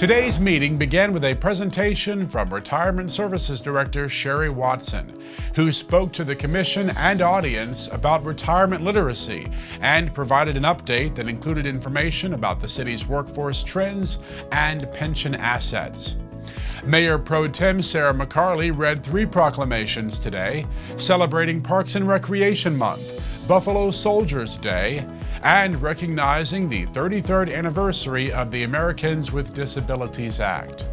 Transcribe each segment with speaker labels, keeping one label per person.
Speaker 1: Today's meeting began with a presentation from Retirement Services Director Sherry Watson, who spoke to the Commission and audience about retirement literacy and provided an update that included information about the city's workforce trends and pension assets. Mayor Pro Tem Sara McCarley read three proclamations today celebrating Parks and Recreation Month, Buffalo Soldiers Day, and recognizing the 33rd anniversary of the Americans with Disabilities Act.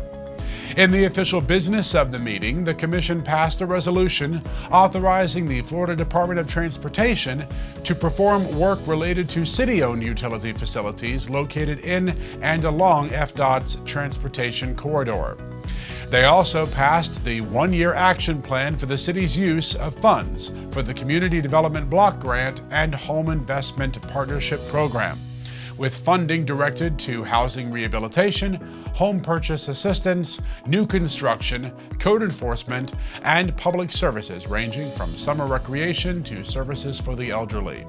Speaker 1: In the official business of the meeting, the Commission passed a resolution authorizing the Florida Department of Transportation to perform work related to city owned utility facilities located in and along FDOT's transportation corridor. They also passed the one year action plan for the city's use of funds for the Community Development Block Grant and Home Investment Partnership Program, with funding directed to housing rehabilitation, home purchase assistance, new construction, code enforcement, and public services ranging from summer recreation to services for the elderly.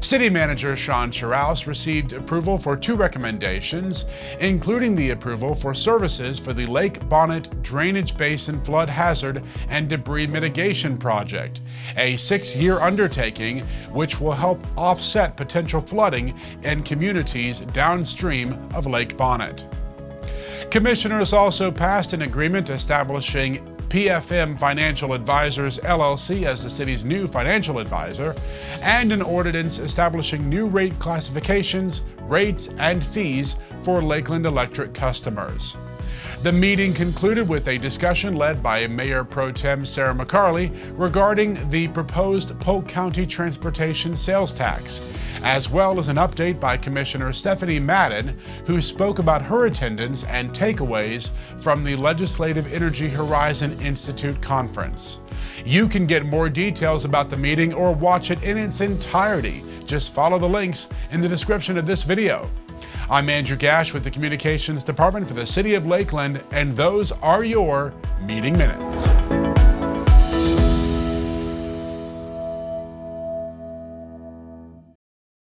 Speaker 1: City Manager Shawn Sherrouse received approval for two recommendations, including the approval for services for the Lake Bonny Drainage Basin Flood Hazard and Debris Mitigation Project, a six year undertaking which will help offset potential flooding in communities downstream of Lake Bonny. Commissioners also passed an agreement establishing PFM Financial Advisors LLC as the city's new financial advisor, and an ordinance establishing new rate classifications, rates, and fees for Lakeland Electric customers. The meeting concluded with a discussion led by Mayor Pro Tem Sara McCarley regarding the proposed Polk County Transportation Sales Tax, as well as an update by Commissioner Stephanie Madden, who spoke about her attendance and takeaways from the Legislative Energy Horizon Institute conference. You can get more details about the meeting or watch it in its entirety. Just follow the links in the description of this video. I'm Andrew Gash with the Communications Department for the City of Lakeland, and those are your meeting minutes.